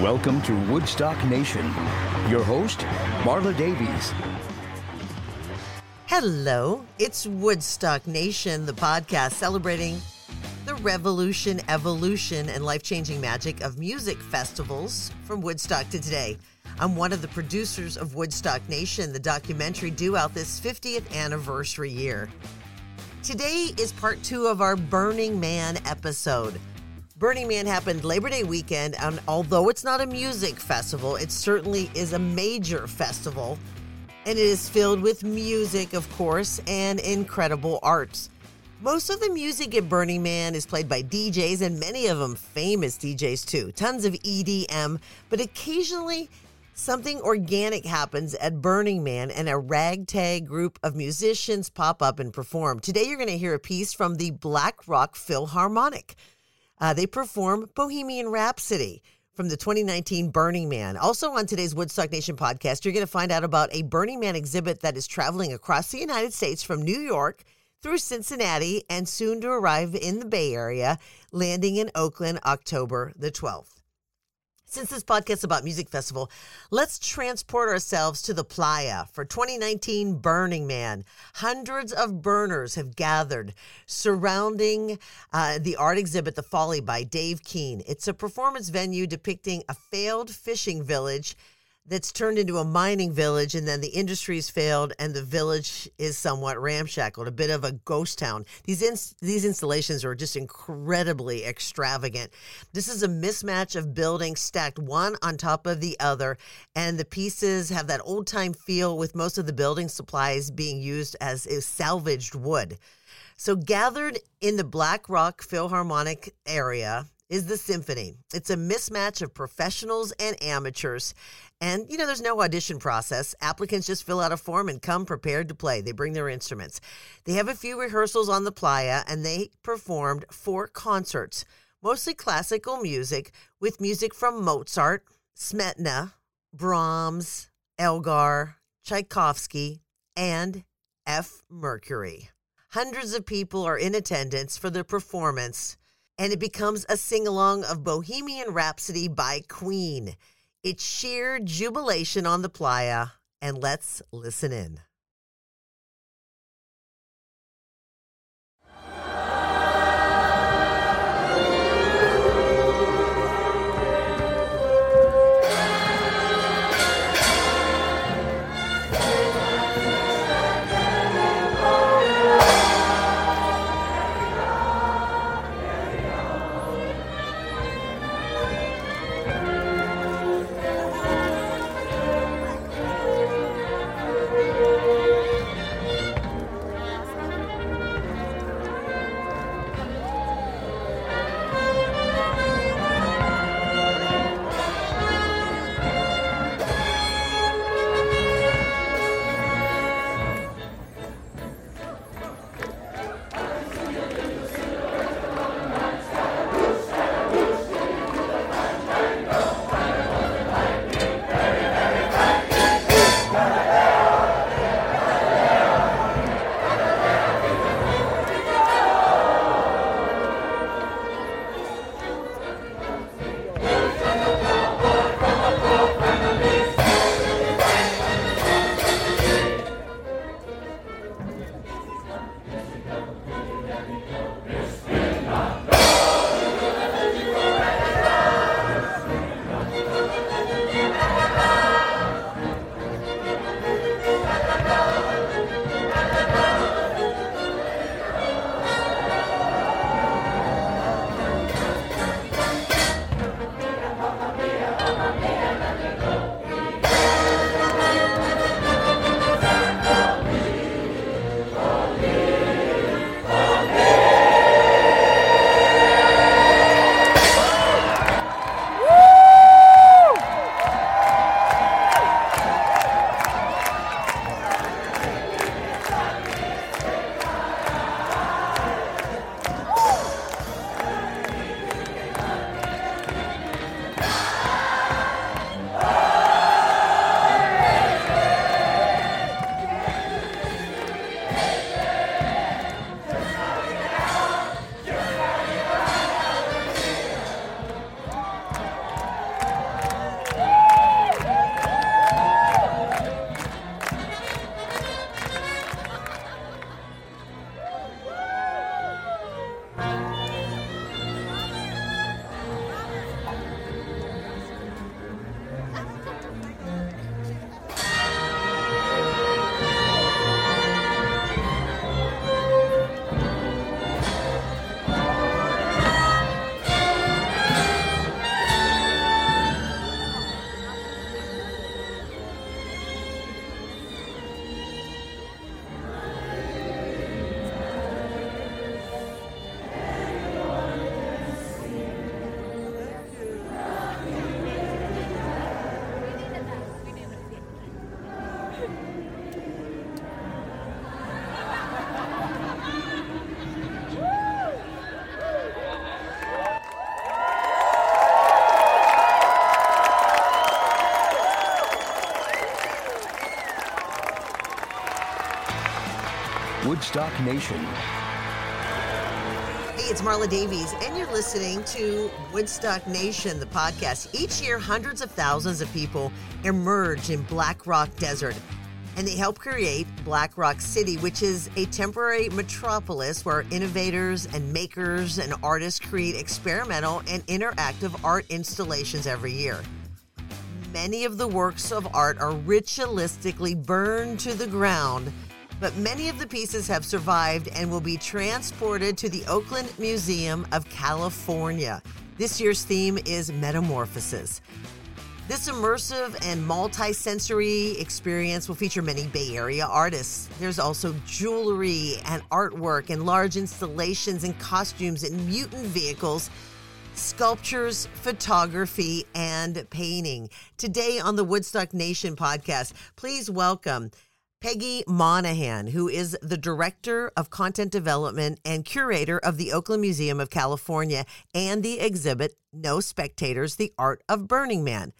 Welcome to Woodstock Nation. Your host, Marla Davies. Hello, it's Woodstock Nation, the podcast celebrating the revolution, evolution, and life changing magic of music festivals from Woodstock to today. I'm one of the producers of Woodstock Nation, the documentary due out this 50th anniversary year. Today is part two of our Burning Man episode. Burning Man happened Labor Day weekend, and although it's not a music festival, it certainly is a major festival. And it is filled with music, of course, and incredible arts. Most of the music at Burning Man is played by DJs, and many of them famous DJs too. Tons of EDM, but occasionally something organic happens at Burning Man, and a ragtag group of musicians pop up and perform. Today, you're going to hear a piece from the Black Rock Philharmonic. Uh, they perform Bohemian Rhapsody from the 2019 Burning Man. Also, on today's Woodstock Nation podcast, you're going to find out about a Burning Man exhibit that is traveling across the United States from New York through Cincinnati and soon to arrive in the Bay Area, landing in Oakland October the 12th. Since this podcast is about music festival, let's transport ourselves to the playa for 2019 Burning Man. Hundreds of burners have gathered surrounding uh, the art exhibit The Folly by Dave Keane. It's a performance venue depicting a failed fishing village that's turned into a mining village and then the industry's failed and the village is somewhat ramshackled a bit of a ghost town. These ins- these installations are just incredibly extravagant. This is a mismatch of buildings stacked one on top of the other and the pieces have that old time feel with most of the building supplies being used as salvaged wood. So gathered in the black rock philharmonic area is the symphony. It's a mismatch of professionals and amateurs. And, you know, there's no audition process. Applicants just fill out a form and come prepared to play. They bring their instruments. They have a few rehearsals on the playa and they performed four concerts, mostly classical music, with music from Mozart, Smetana, Brahms, Elgar, Tchaikovsky, and F. Mercury. Hundreds of people are in attendance for the performance and it becomes a sing along of Bohemian Rhapsody by Queen. It's sheer jubilation on the playa, and let's listen in. Woodstock Nation. Hey, it's Marla Davies, and you're listening to Woodstock Nation, the podcast. Each year, hundreds of thousands of people emerge in Black Rock Desert, and they help create Black Rock City, which is a temporary metropolis where innovators and makers and artists create experimental and interactive art installations every year. Many of the works of art are ritualistically burned to the ground but many of the pieces have survived and will be transported to the Oakland Museum of California. This year's theme is Metamorphosis. This immersive and multi-sensory experience will feature many Bay Area artists. There's also jewelry and artwork and large installations and costumes and mutant vehicles, sculptures, photography, and painting. Today on the Woodstock Nation podcast, please welcome Peggy Monahan, who is the Director of Content Development and Curator of the Oakland Museum of California and the exhibit No Spectators The Art of Burning Man.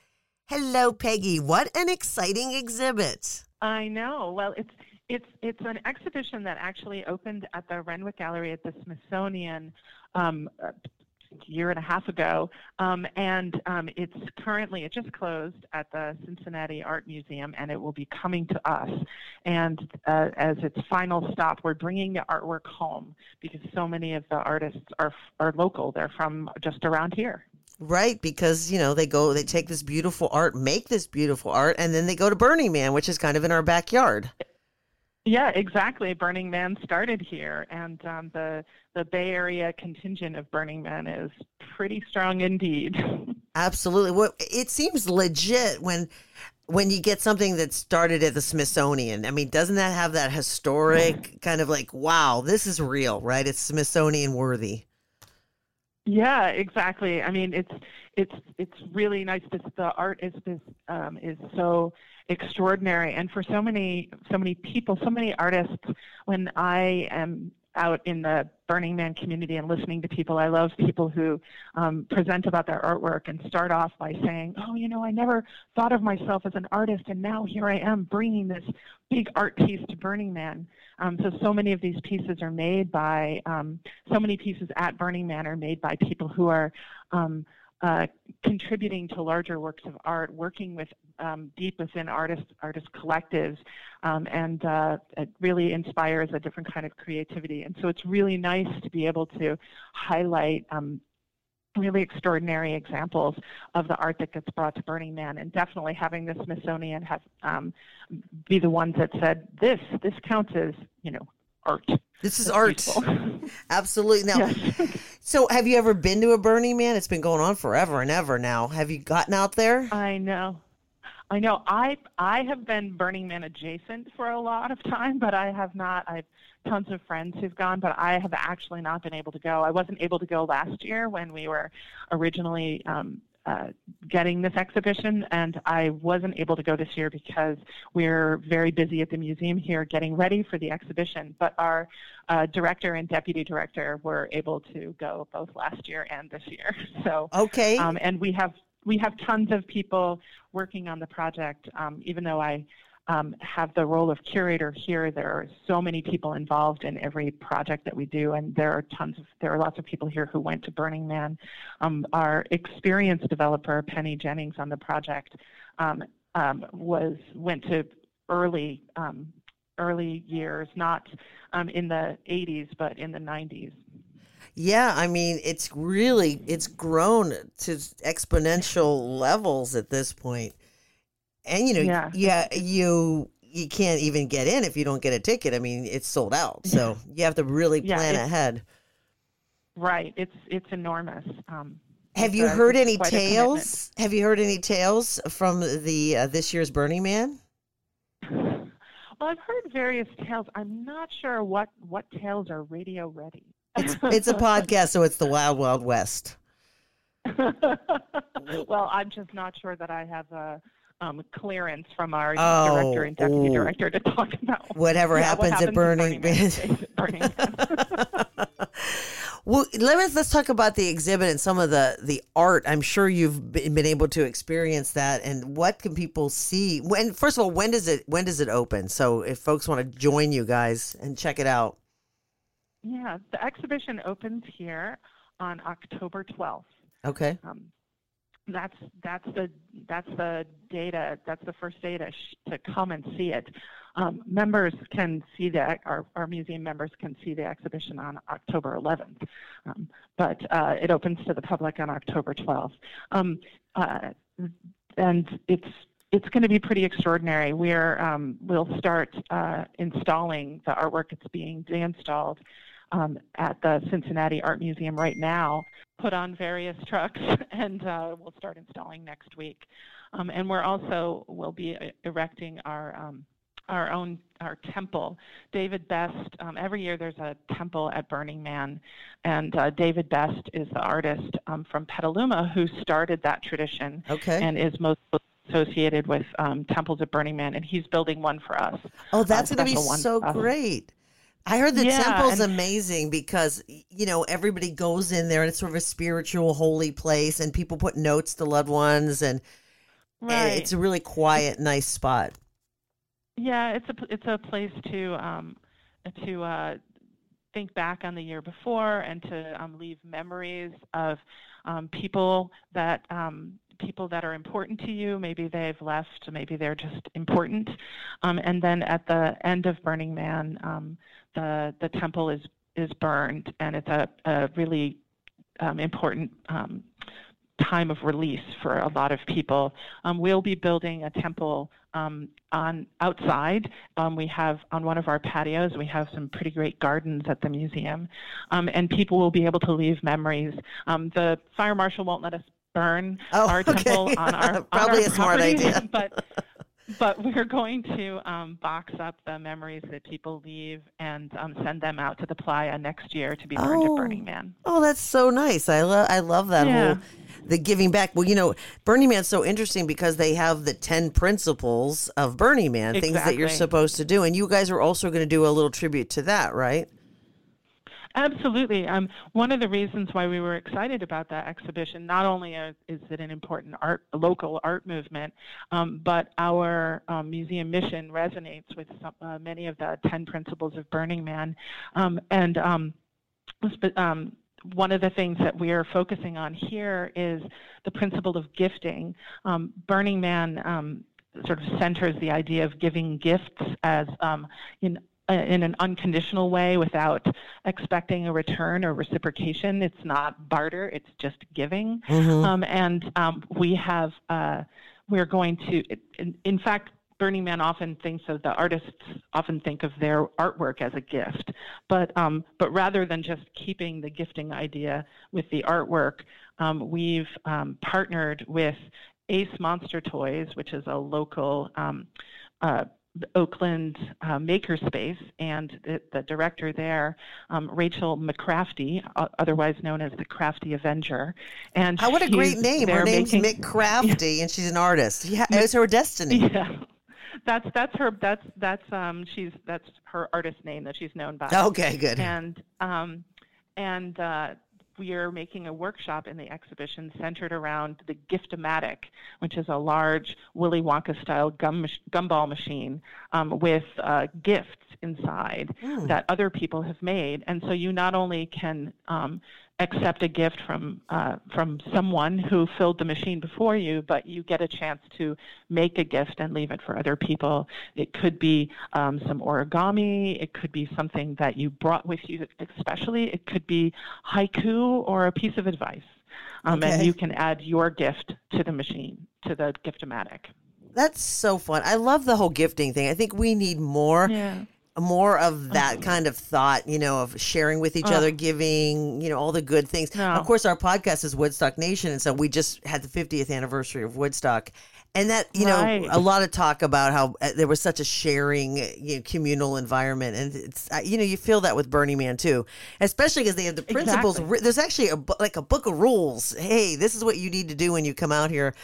Hello, Peggy. What an exciting exhibit. I know. Well, it's it's it's an exhibition that actually opened at the Renwick Gallery at the Smithsonian um, year and a half ago, um, and um, it's currently it just closed at the Cincinnati Art Museum, and it will be coming to us. And uh, as its final stop, we're bringing the artwork home because so many of the artists are are local; they're from just around here. Right, because you know they go, they take this beautiful art, make this beautiful art, and then they go to Burning Man, which is kind of in our backyard. Yeah, exactly. Burning Man started here, and um, the the Bay Area contingent of Burning Man is pretty strong indeed. Absolutely. Well, it seems legit when when you get something that started at the Smithsonian. I mean, doesn't that have that historic kind of like, wow, this is real, right? It's Smithsonian worthy. Yeah, exactly. I mean, it's it's it's really nice. This the art is this um, is so extraordinary, and for so many so many people, so many artists. When I am out in the Burning Man community and listening to people. I love people who um, present about their artwork and start off by saying, "Oh, you know, I never thought of myself as an artist, and now here I am bringing this big art piece to Burning Man." Um, so, so many of these pieces are made by um, so many pieces at Burning Man are made by people who are um, uh, contributing to larger works of art, working with um, deep within artist artist collectives, um, and uh, it really inspires a different kind of creativity. And so it's really nice to be able to highlight um, really extraordinary examples of the art that gets brought to Burning Man, and definitely having the Smithsonian have um, be the ones that said this this counts as you know art. This is art. Absolutely. Now, yes. so have you ever been to a Burning Man? It's been going on forever and ever now. Have you gotten out there? I know. I know. I I have been Burning Man adjacent for a lot of time, but I have not. I've tons of friends who've gone, but I have actually not been able to go. I wasn't able to go last year when we were originally um, uh, getting this exhibition, and I wasn't able to go this year because we're very busy at the museum here getting ready for the exhibition. But our uh, director and deputy director were able to go both last year and this year. So okay, um, and we have we have tons of people working on the project. Um, even though I um, have the role of curator here. There are so many people involved in every project that we do, and there are tons of there are lots of people here who went to Burning Man. Um, our experienced developer Penny Jennings on the project um, um was went to early um, early years, not um, in the 80s, but in the 90s. Yeah, I mean, it's really it's grown to exponential levels at this point and you know, yeah, yeah, you you can't even get in if you don't get a ticket. I mean, it's sold out, so you have to really plan yeah, ahead. Right, it's it's enormous. Um, have you heard any tales? Have you heard any tales from the uh, this year's Burning Man? Well, I've heard various tales. I'm not sure what what tales are radio ready. It's it's a podcast, so it's the Wild Wild West. well, I'm just not sure that I have a um, clearance from our oh, director and deputy ooh. director to talk about whatever yeah, happens, what happens, at Burning, Burning Man. Well, let us let's talk about the exhibit and some of the the art. I'm sure you've been able to experience that. And what can people see? When first of all, when does it when does it open? So if folks want to join you guys and check it out. Yeah, the exhibition opens here on October 12th. Okay. Um, that's that's the that's the data. That's the first data sh- to come and see it. Um, members can see that our, our museum members can see the exhibition on October 11th, um, but uh, it opens to the public on October 12th. Um, uh, and it's it's going to be pretty extraordinary. We're um, we'll start uh, installing the artwork that's being installed um, at the Cincinnati Art Museum right now, put on various trucks, and uh, we'll start installing next week. Um, and we're also will be uh, erecting our um, our own our temple. David Best. Um, every year there's a temple at Burning Man, and uh, David Best is the artist um, from Petaluma who started that tradition Okay. and is most associated with um, temples at Burning Man, and he's building one for us. Oh, that's a going to be so great. I heard the Yeah, temple's and- amazing because you know everybody goes in there and it's sort of a spiritual, holy place, and people put notes to loved ones, and, and it's a really quiet, nice spot. Yeah, it's a it's a place to um, to uh, think back on the year before and to um, leave memories of um, people that um, people that are important to you. Maybe they've left, maybe they're just important. Um, and then at the end of Burning Man, um, the the temple is is burned, and it's a, a really um, important um, time of release for a lot of people. Um, we'll be building a temple um, on outside. Um, we have on one of our patios. We have some pretty great gardens at the museum, um, and people will be able to leave memories. Um, the fire marshal won't let us burn Oh, our okay. temple on our on Probably our a smart property, idea. but but we're going to um, box up the memories that people leave and um, send them out to the playa next year to be burned Oh. at Burning Man. Oh, that's so nice. I love I love that Yeah. whole the giving back. Well, you know, Burning Man's so interesting because they have the 10 principles of Burning Man, things that you're supposed to do. And you guys are also going to do a little tribute to that, right? Absolutely. Um, one of the reasons why we were excited about that exhibition, not only is it an important art, local art movement, um, but our um, museum mission resonates with some, uh, many of the 10 principles of Burning Man. Um, and um, um, one of the things that we are focusing on here is the principle of gifting. Burning Man sort of centers the idea of giving gifts as um, in in an unconditional way without expecting a return or reciprocation. It's not barter, it's just giving. Um, and um, we have, uh, we're going to, in, in fact, Burning Man often thinks of the artists often think of their artwork as a gift, but um, but rather than just keeping the gifting idea with the artwork, um, we've um, partnered with Ace Monster Toys, which is a local um, Oakland uh, makerspace, and the, the director there, um, Rachel McCrafty, uh, otherwise known as the Crafty Avenger. And Oh, what a great name. Her name's making- Mick Crafty, and she's an artist. Yeah, it's her destiny. Yeah, that's that's her. That's that's um she's that's her artist name that she's known by. Okay, good. And um, and uh, we are making a workshop in the exhibition centered around the Giftomatic, which is a large Willy Wonka style gum gumball machine um, with uh, gifts inside that other people have made. And so you not only can um, accept a gift from uh, from someone who filled the machine before you, but you get a chance to make a gift and leave it for other people. It could be um, some origami. It could be something that you brought with you, especially. It could be haiku or a piece of advice. Um, Okay. And you can add your gift to the machine, to the Giftomatic. That's so fun. I love the whole gifting thing. I think we need more Yeah. More of that kind of thought, you know, of sharing with each other, giving, you know, all the good things. No. Of course, our podcast is Woodstock Nation, and so we just had the 50th anniversary of Woodstock. And that, you Right. know, a lot of talk about how uh, there was such a sharing, you know, communal environment. And it's, uh, you know, you feel that with Burning Man too, especially because they have the principles. Exactly. There's actually a, like a book of rules. Hey, this is what you need to do when you come out here.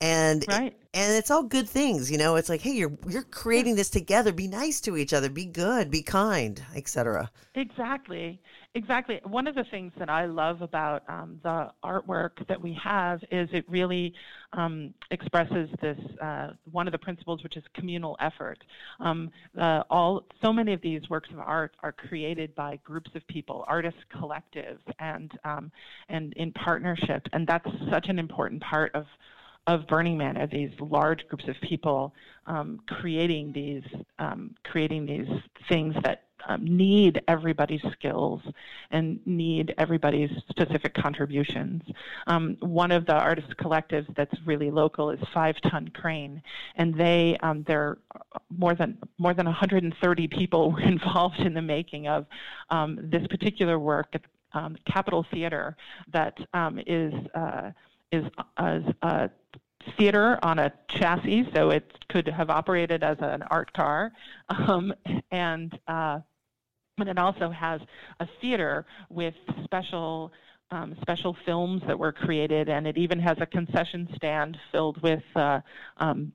And Right. and it's all good things, you know. It's like, hey, you're you're creating this together. Be nice to each other. Be good. Be kind, etc. Exactly, exactly. One of the things that I love about um, the artwork that we have is it really um, expresses this uh, one of the principles, which is communal effort. Um, uh, all so many of these works of art are created by groups of people, artists collectives, and um, and in partnership, and that's such an important part of of Burning Man are these large groups of people um, creating these um, creating these things that um, need everybody's skills and need everybody's specific contributions. Um, one of the artist collectives that's really local is Five Ton Crane, and they um, they're more than more than 130 people were involved in the making of um, this particular work at Capitol Theater that is. Uh, is, is a theater on a chassis, so it could have operated as an art car, um, and uh, and it also has a theater with special um, special films that were created, and it even has a concession stand filled with uh, um,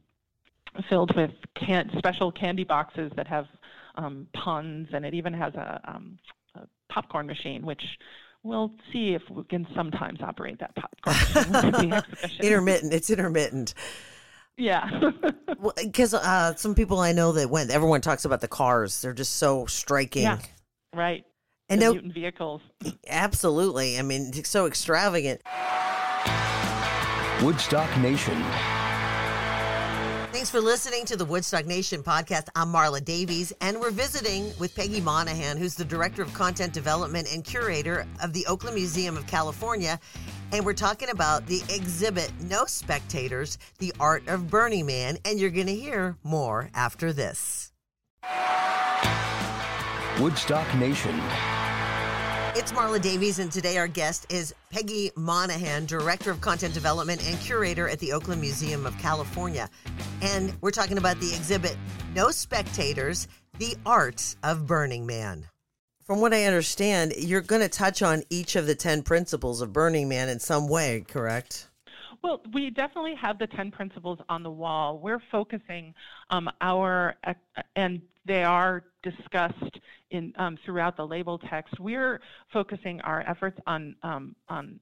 filled with can- special candy boxes that have um, puns, and it even has a, um, a popcorn machine, which we'll see if we can sometimes operate that popcorn intermittent. It's intermittent. Yeah. Because well, uh, some people I know that went, everyone talks about the cars. They're just so striking. Yeah. Right. And the no, mutant vehicles. Absolutely. I mean, it's so extravagant. Woodstock Nation. Thanks for listening to the Woodstock Nation podcast. I'm Marla Davies, and we're visiting with Peggy Monahan, who's the Director of Content Development and Curator of the Oakland Museum of California. And we're talking about the exhibit No Spectators, The Art of Burning Man. And you're going to hear more after this. Woodstock Nation. It's Marla Davies, and today our guest is Peggy Monahan, Director of Content Development and Curator at the Oakland Museum of California. And we're talking about the exhibit No Spectators The Art of Burning Man. From what I understand, you're going to touch on each of the 10 principles of Burning Man in some way, correct? Well, we definitely have the 10 principles on the wall. We're focusing um, our, and they are discussed in um, throughout the label text. We're focusing our efforts on um, on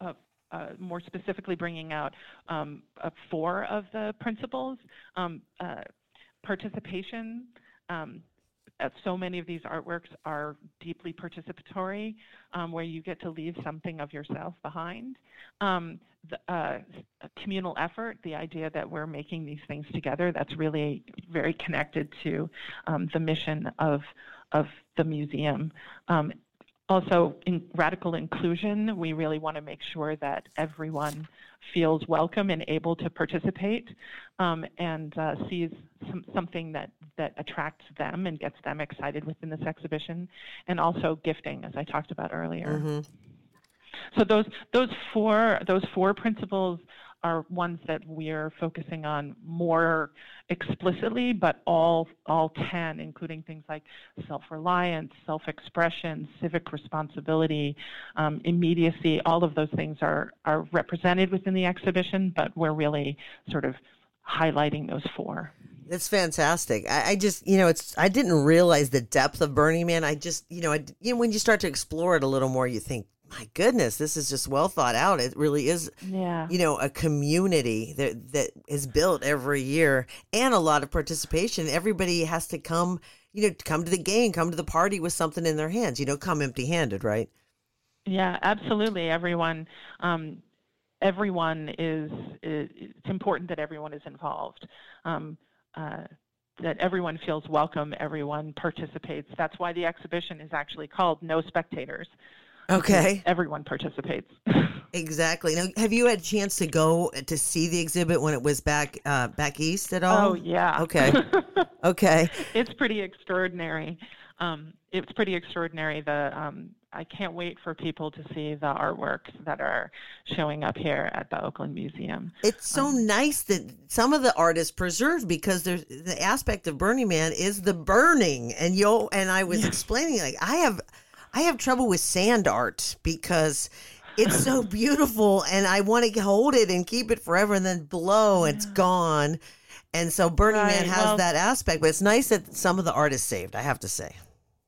uh, uh, more specifically bringing out um, uh, four of the principles: um, uh, participation. Um, so many of these artworks are deeply participatory, um, where you get to leave something of yourself behind. Um, the, uh, communal effort, the idea that we're making these things together, that's really very connected to um, the mission of, of the museum. Also, in radical inclusion, we really want to make sure that everyone feels welcome and able to participate um, and uh, sees some, something that, that attracts them and gets them excited within this exhibition. And also gifting, as I talked about earlier. Mm-hmm. So those those four those four principles are ones that we're focusing on more explicitly, but all all 10, including things like self-reliance, self-expression, civic responsibility, um, immediacy, all of those things are are represented within the exhibition, but we're really sort of highlighting those four. It's fantastic. I, I, just, you know, it's. I didn't realize the depth of Burning Man. I just, you know, I, you know, when you start to explore it a little more, you think, my goodness, this is just well thought out. It really is, yeah. you know, a community that that is built every year and a lot of participation. Everybody has to come, you know, come to the game, come to the party with something in their hands. You know, come empty handed, right? Yeah, absolutely. Everyone, um, everyone is, is, It's important that everyone is involved. Um, uh, that everyone feels welcome, everyone participates. That's why the exhibition is actually called No Spectators. Okay. Everyone participates. exactly. Now, have you had a chance to go to see the exhibit when it was back uh, back east at all? Oh yeah. Okay. okay. It's pretty extraordinary. Um, it's pretty extraordinary. The um, I can't wait for people to see the artworks that are showing up here at the Oakland Museum. It's so um, nice that some of the art is preserved because there's the aspect of Burning Man is the burning, and you and I was yeah. explaining like I have I have trouble with sand art because it's so beautiful, and I want to hold it and keep it forever, and then blow, it's gone. And so Burning Right, Man has well- that aspect, but it's nice that some of the art is saved. I have to say.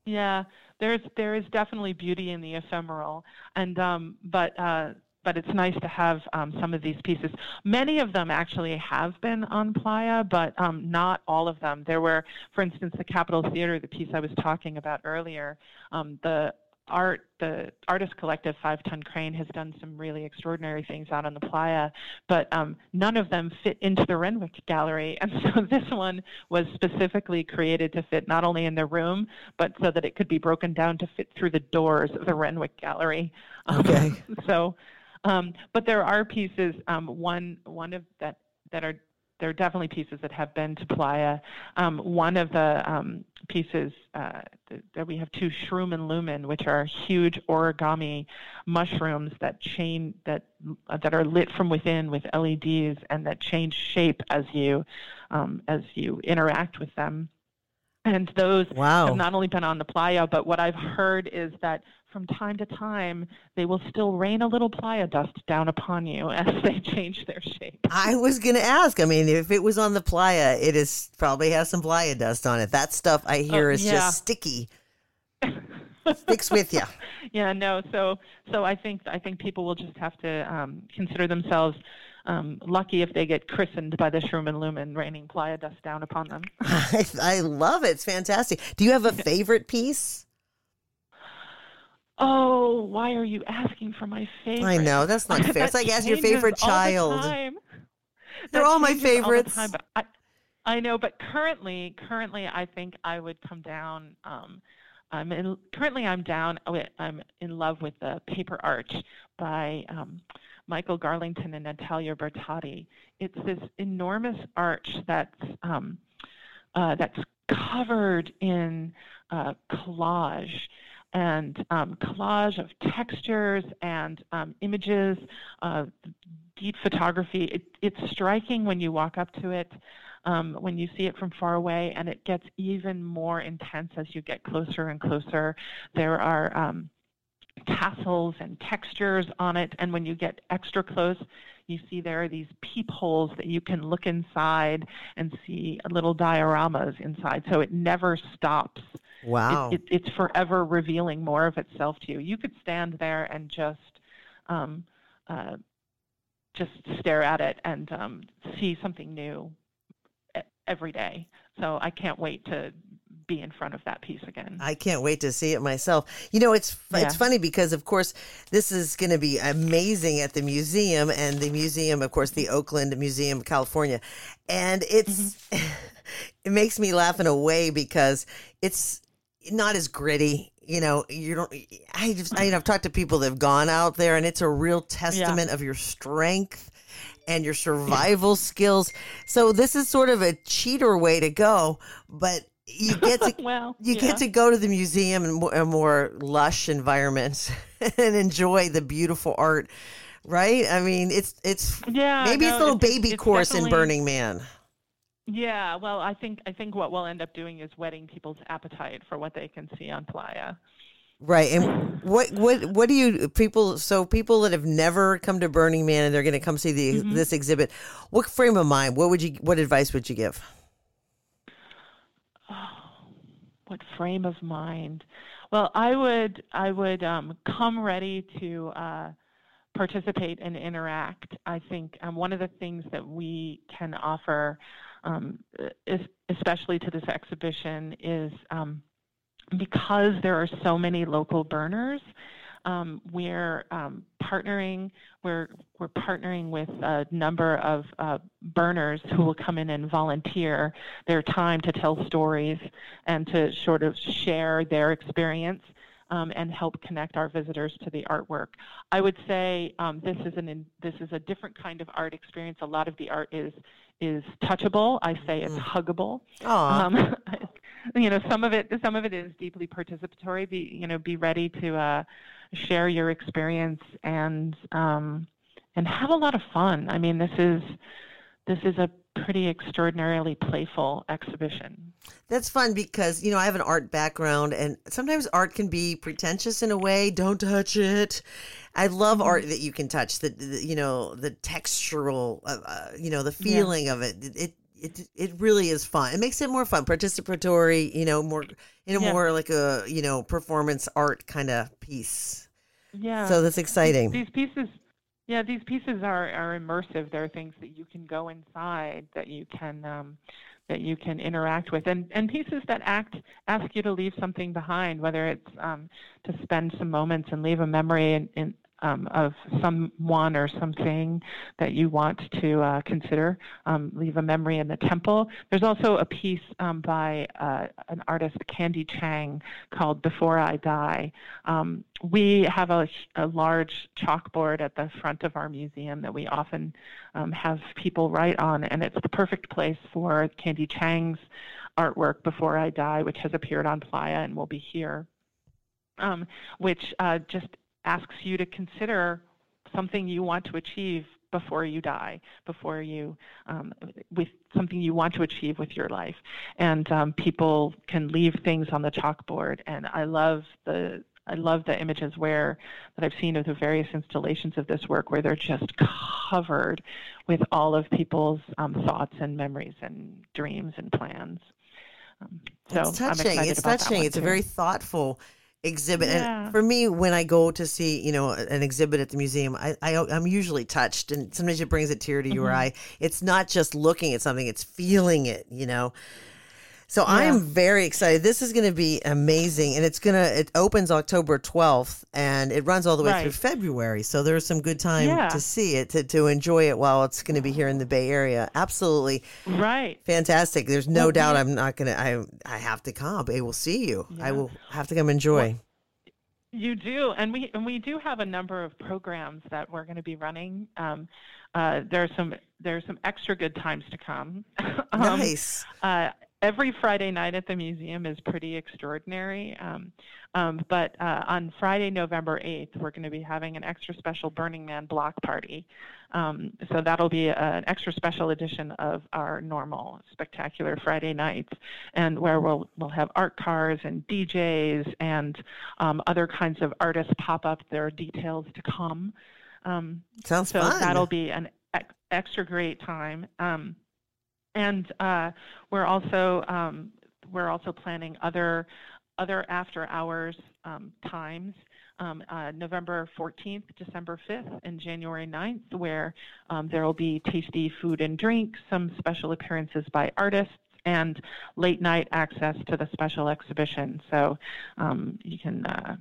Yeah, there's there is definitely beauty in the ephemeral, and um, but uh, but it's nice to have um, some of these pieces. Many of them actually have been on Playa, but um, not all of them. There were, for instance, the Capitol Theater, the piece I was talking about earlier. Um, the art, the artist collective Five Ton Crane has done some really extraordinary things out on the Playa, but um, none of them fit into the Renwick Gallery, and so this one was specifically created to fit not only in the room, but so that it could be broken down to fit through the doors of the Renwick Gallery. Okay. so, um, but there are pieces. Um, one one of that that are there are definitely pieces that have been to Playa. Um, one of the um, pieces uh, th- that we have two Shrumen Lumen, which are huge origami mushrooms that chain that uh, that are lit from within with LEDs and that change shape as you um, as you interact with them. And those Wow. have not only been on the playa, but what I've heard is that from time to time they will still rain a little playa dust down upon you as they change their shape. I was going to ask. I mean, if it was on the playa, it is probably has some playa dust on it. That stuff I hear Oh, is yeah. just sticky. Sticks with you. yeah, no. So, so I think I think people will just have to um, consider themselves um, lucky if they get christened by the Shrumen Lumen raining playa dust down upon them. I, I love it. It's fantastic. Do you have a favorite piece? Oh, why are you asking for my favorite? I know that's not fair. It's like ask your favorite all the child. They're all my all favorites. time, I, I know, but currently, currently, I think I would come down. Um, I'm in, currently I'm down. oh, I'm in love with the Paper Arch by um, Michael Garlington and Natalia Bertotti. It's this enormous arch that's um, uh, that's covered in uh, collage and um, collage of textures and um, images, uh, deep photography. It, it's striking when you walk up to it, um, when you see it from far away, and it gets even more intense as you get closer and closer. There are um, tassels and textures on it, and when you get extra close, you see there are these peepholes that you can look inside and see little dioramas inside. So it never stops. It- Wow. It, it's forever revealing more of itself to you. You could stand there and just, um, uh, just stare at it and um, see something new every day. So I can't wait to be in front of that piece again. I can't wait to see it myself. You know, it's it's funny because of course this is going to be amazing at the museum and the museum, of course, the Oakland Museum of California, and it's it makes me laugh in a way because it's not as gritty. You know, you don't. I just I, I've talked to people that have gone out there, and it's a real testament of your strength and your survival skills. So this is sort of a cheater way to go, but you get to well, you yeah. get to go to the museum in more, a more lush environment and enjoy the beautiful art, right? I mean, it's it's Yeah, maybe it's a little it's- baby it's course in Burning Man. Yeah, well, I think I think what we'll end up doing is whetting people's appetite for what they can see on Playa. Right. And what what what do you people so people that have never come to Burning Man and they're going to come see the Mm-hmm. this exhibit, what frame of mind, what would you what advice would you give? what frame of mind? Well, I would I would um, come ready to uh, participate and interact. I think um, one of the things that we can offer, um, especially to this exhibition, is um, because there are so many local burners. Um, we're um, partnering. We're we're partnering with a number of uh, burners who will come in and volunteer their time to tell stories and to sort of share their experience um, and help connect our visitors to the artwork. I would say um, this is an in, this is a different kind of art experience. A lot of the art is is touchable. I say it's huggable. Um, you know, some of it some of it is deeply participatory. Be you know, be ready to uh, share your experience and um, and have a lot of fun. I mean, this is this is a pretty extraordinarily playful exhibition. That's fun because, you know, I have an art background and sometimes art can be pretentious in a way. Don't touch it. I love mm-hmm. art that you can touch, the, the you know, the textural, uh, uh, you know, the feeling yeah. of it. It, it it really is fun. It makes it more fun, participatory. You know, more in a yeah. more like a you know performance art kind of piece. Yeah. So that's exciting. These, these pieces, yeah, these pieces are are immersive. They're things that you can go inside, that you can um, that you can interact with, and and pieces that act ask you to leave something behind, whether it's um, to spend some moments and leave a memory in, in um, of someone or something that you want to uh, consider. Um, leave a memory in the temple. There's also a piece um, by uh, an artist, Candy Chang, called Before I Die. Um, we have a, a, large chalkboard at the front of our museum that we often um, have people write on, and it's the perfect place for Candy Chang's artwork, Before I Die, which has appeared on Playa and will be here. Um, which uh, just asks you to consider something you want to achieve before you die, before you, um, with something you want to achieve with your life. And um, people can leave things on the chalkboard. And I love the I love the images where that I've seen of the various installations of this work where they're just covered with all of people's um, thoughts and memories and dreams and plans. Um, so it's touching. it's touching. It's too. a very thoughtful exhibit yeah. and for me when i go to see you know an exhibit at the museum i, I am usually touched and sometimes it brings a tear to mm-hmm. your eye it's not just looking at something it's feeling it you know so yeah. i'm very excited this is going to be amazing and it's going to it opens october 12th and it runs all the way right. through february so there's some good time yeah. to see it to, to enjoy it while it's going to be here in the bay area absolutely right fantastic there's no well, doubt i'm not going to i i have to come i will see you i will have to come enjoy well, you do, and we and we do have a number of programs that we're going to be running. Um, uh, there are some there are some extra good times to come. um, nice. Uh, every Friday night at the museum is pretty extraordinary. Um, um, but uh, on Friday, November 8th, we're going to be having an extra special Burning Man block party. Um, so that'll be a, an extra special edition of our normal spectacular Friday nights, and where we'll we'll have art cars and DJs and um, other kinds of artists pop up. There are details to come. Um, Sounds so fun. that'll be an ex- extra great time. Um, and uh, we're also um, we're also planning other other after hours um, times. Um, uh, November 14th, December 5th, and January 9th, where um, there will be tasty food and drink, some special appearances by artists, and late night access to the special exhibition. So um, you can uh,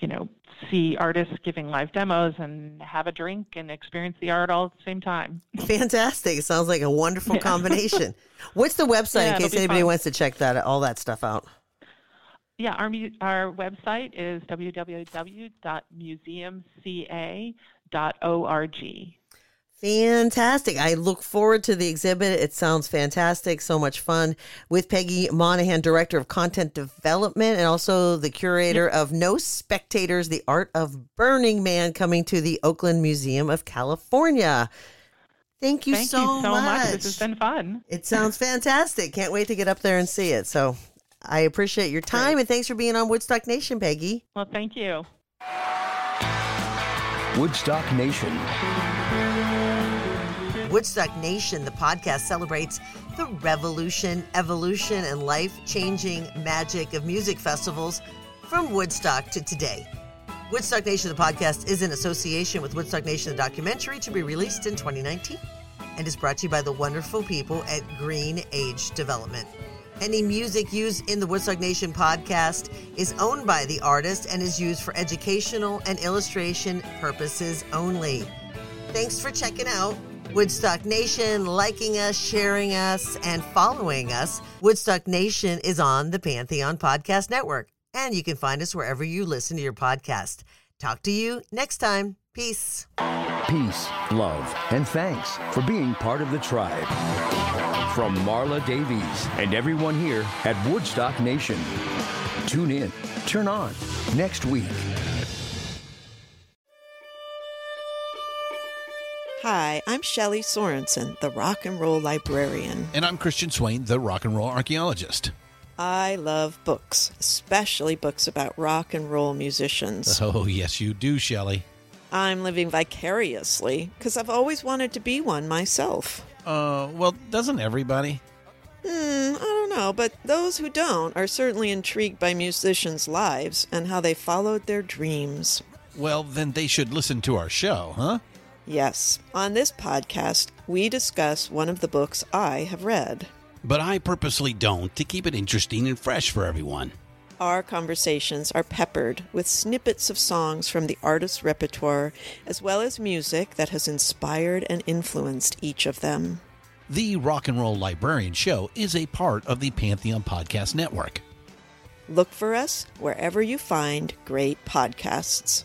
you know, see artists giving live demos and have a drink and experience the art all at the same time. Fantastic. Sounds like a wonderful yeah. combination. What's the website yeah, in case anybody fun. wants to check that all that stuff out? Yeah, our our website is www.museumca.org. Fantastic. I look forward to the exhibit. It sounds fantastic. So much fun with Peggy Monahan, Director of Content Development and also the curator yep. of No Spectators, The Art of Burning Man, coming to the Oakland Museum of California. Thank you, Thank so, you so much. much. This has been fun. It sounds fantastic. Can't wait to get up there and see it. So I appreciate your time Great. and thanks for being on Woodstock Nation, Peggy. Well, thank you. Woodstock Nation. Woodstock Nation, the podcast celebrates the revolution, evolution, and life changing magic of music festivals from Woodstock to today. Woodstock Nation, the podcast, is in association with Woodstock Nation, the documentary, to be released in 2019 and is brought to you by the wonderful people at Green Age Development. Any music used in the Woodstock Nation podcast is owned by the artist and is used for educational and illustration purposes only. Thanks for checking out Woodstock Nation, liking us, sharing us, and following us. Woodstock Nation is on the Pantheon Podcast Network, and you can find us wherever you listen to your podcast. Talk to you next time. Peace. Peace, love, and thanks for being part of the tribe. From Marla Davies and everyone here at Woodstock Nation. Tune in, turn on next week. Hi, I'm Shelley Sorensen, the rock and roll librarian. And I'm Christian Swain, the rock and roll archaeologist. I love books, especially books about rock and roll musicians. Oh, yes, you do, Shelley. I'm living vicariously because I've always wanted to be one myself. Uh, well, doesn't everybody? Hmm, I don't know, but those who don't are certainly intrigued by musicians' lives and how they followed their dreams. Well, then they should listen to our show, huh? Yes, on this podcast, we discuss one of the books I have read. But I purposely don't to keep it interesting and fresh for everyone. Our conversations are peppered with snippets of songs from the artist's repertoire, as well as music that has inspired and influenced each of them. The Rock and Roll Librarian Show is a part of the Pantheon Podcast Network. Look for us wherever you find great podcasts.